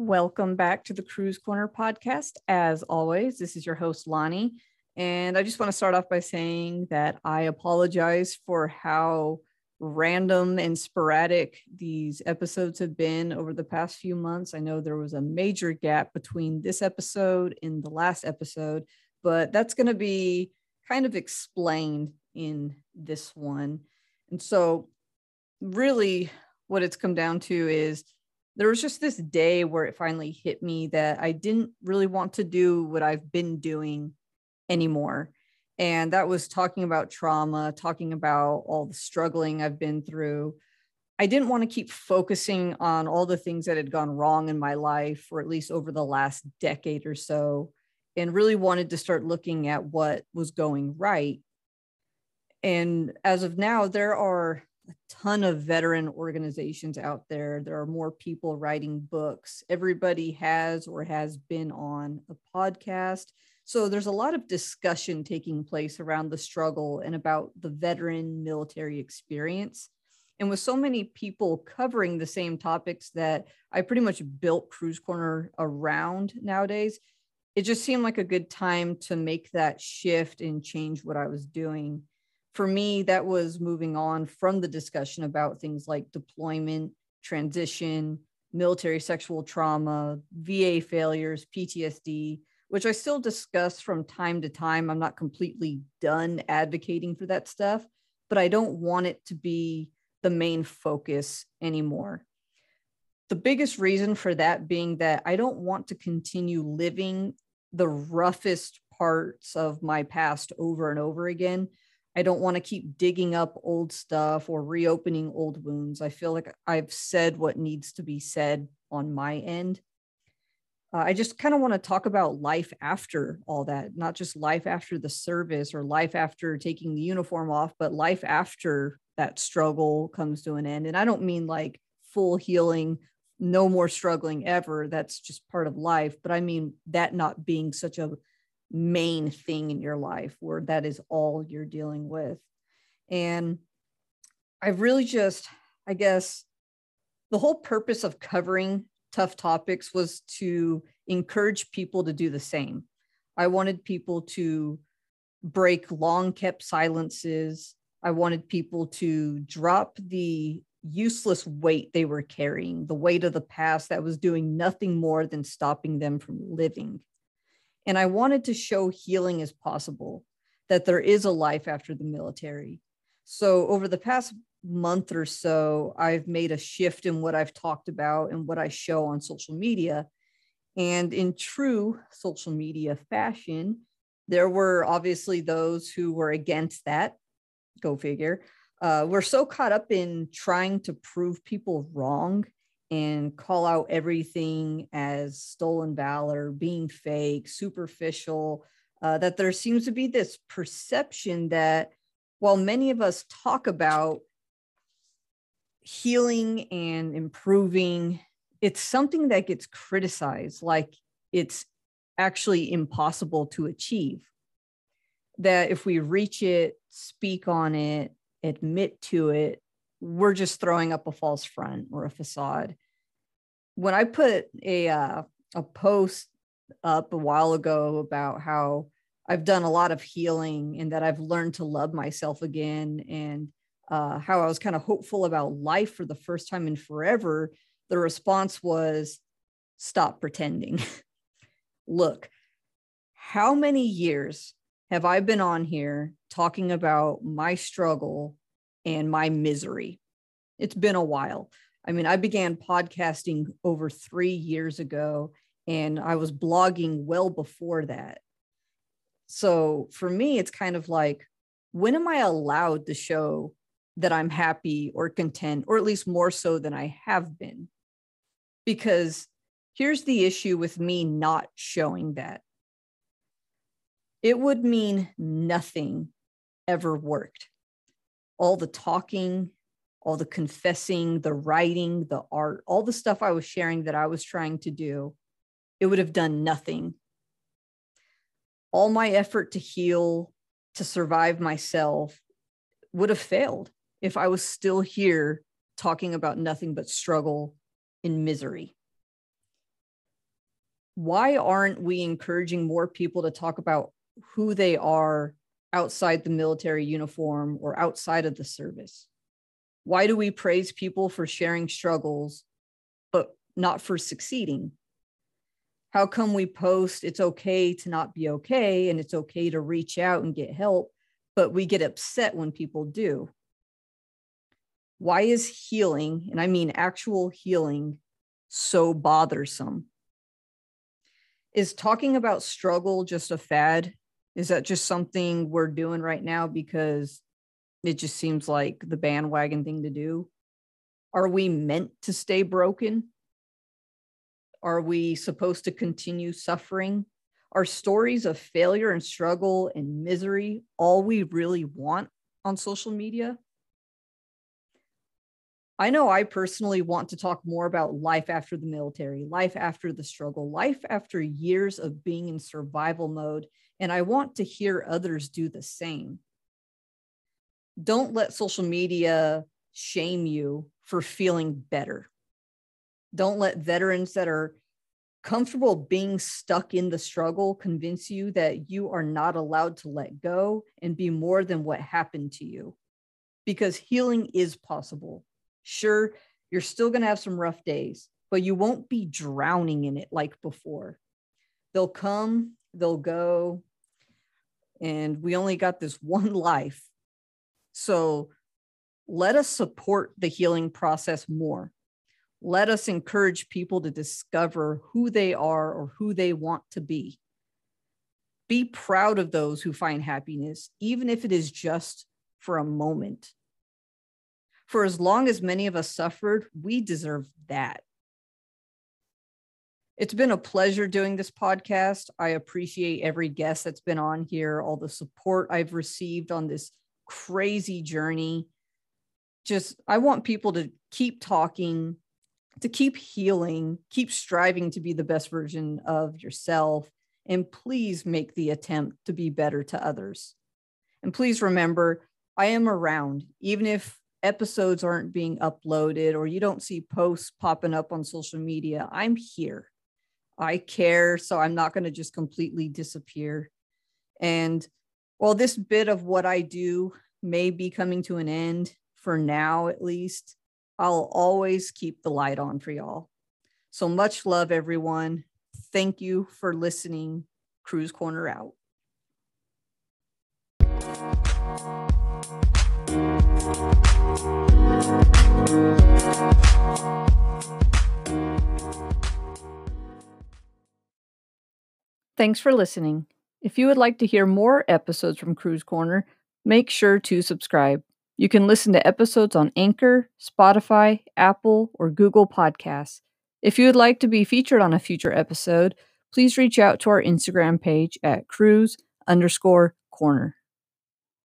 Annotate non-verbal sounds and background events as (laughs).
Welcome back to the Cruise Corner podcast. As always, this is your host, Lonnie. And I just want to start off by saying that I apologize for how random and sporadic these episodes have been over the past few months. I know there was a major gap between this episode and the last episode, but that's going to be kind of explained in this one. And so, really, what it's come down to is there was just this day where it finally hit me that I didn't really want to do what I've been doing anymore. And that was talking about trauma, talking about all the struggling I've been through. I didn't want to keep focusing on all the things that had gone wrong in my life, or at least over the last decade or so, and really wanted to start looking at what was going right. And as of now, there are a ton of veteran organizations out there. There are more people writing books. Everybody has or has been on a podcast. So there's a lot of discussion taking place around the struggle and about the veteran military experience. And with so many people covering the same topics that I pretty much built Cruise Corner around nowadays, it just seemed like a good time to make that shift and change what I was doing for me, that was moving on from the discussion about things like deployment, transition, military sexual trauma, VA failures, PTSD, which I still discuss from time to time. I'm not completely done advocating for that stuff, but I don't want it to be the main focus anymore. The biggest reason for that being that I don't want to continue living the roughest parts of my past over and over again I don't want to keep digging up old stuff or reopening old wounds. I feel like I've said what needs to be said on my end. Uh, I just kind of want to talk about life after all that, not just life after the service or life after taking the uniform off, but life after that struggle comes to an end. And I don't mean like full healing, no more struggling ever. That's just part of life. But I mean that not being such a main thing in your life where that is all you're dealing with. And I've really just, I guess, the whole purpose of covering tough topics was to encourage people to do the same. I wanted people to break long kept silences. I wanted people to drop the useless weight they were carrying, the weight of the past that was doing nothing more than stopping them from living. And I wanted to show healing is possible, that there is a life after the military. So over the past month or so, I've made a shift in what I've talked about and what I show on social media. And in true social media fashion, there were obviously those who were against that. Go figure. Uh, we're so caught up in trying to prove people wrong and call out everything as stolen valor, being fake, superficial, uh, that there seems to be this perception that while many of us talk about healing and improving, it's something that gets criticized like it's actually impossible to achieve. That if we reach it, speak on it, admit to it, we're just throwing up a false front or a facade. When I put a uh, a post up a while ago about how I've done a lot of healing and that I've learned to love myself again and uh, how I was kind of hopeful about life for the first time in forever, the response was stop pretending. (laughs) Look, how many years have I been on here talking about my struggle and my misery. It's been a while. I mean, I began podcasting over three years ago, and I was blogging well before that. So for me, it's kind of like, when am I allowed to show that I'm happy or content, or at least more so than I have been? Because here's the issue with me not showing that it would mean nothing ever worked all the talking, all the confessing, the writing, the art, all the stuff I was sharing that I was trying to do, it would have done nothing. All my effort to heal, to survive myself would have failed if I was still here talking about nothing but struggle and misery. why aren't we encouraging more people to talk about who they are outside the military uniform or outside of the service? Why do we praise people for sharing struggles, but not for succeeding? How come we post it's okay to not be okay and it's okay to reach out and get help, but we get upset when people do? Why is healing, and I mean actual healing, so bothersome? is talking about struggle just a fad? Is that just something we're doing right now because it just seems like the bandwagon thing to do? Are we meant to stay broken? Are we supposed to continue suffering? Are stories of failure and struggle and misery all we really want on social media? I know I personally want to talk more about life after the military, life after the struggle, life after years of being in survival mode, and I want to hear others do the same. Don't let social media shame you for feeling better. Don't let veterans that are comfortable being stuck in the struggle convince you that you are not allowed to let go and be more than what happened to you. Because healing is possible Sure, you're still going to have some rough days, but you won't be drowning in it like before. They'll come, they'll go, and we only got this (laughs) one life. So let us support the healing process more. Let us encourage people to discover who they are or who they want to be. Be proud of those who find happiness, even if it is just for a moment for as long as many of us suffered, we deserve that. It's been a pleasure doing this podcast. I appreciate every guest that's been on here, all the support I've received on this crazy journey. Just, I want people to keep talking, to keep healing, keep striving to be the best version of yourself, and please make the attempt to be better to others. And please remember, I am around, even if episodes aren't being uploaded or you don't see posts popping up on social media, I'm here. I care. So I'm not going to just completely disappear. And while this bit of what I do may be coming to an end for now, at least, I'll always keep the light on for y'all. So much love, everyone. Thank you for listening. Cruise Corner out. Thanks for listening. If you would like to hear more episodes from Cruise Corner, make sure to subscribe. You can listen to episodes on Anchor, Spotify, Apple, or Google Podcasts. If you would like to be featured on a future episode, please reach out to our Instagram page at cruise underscore corner.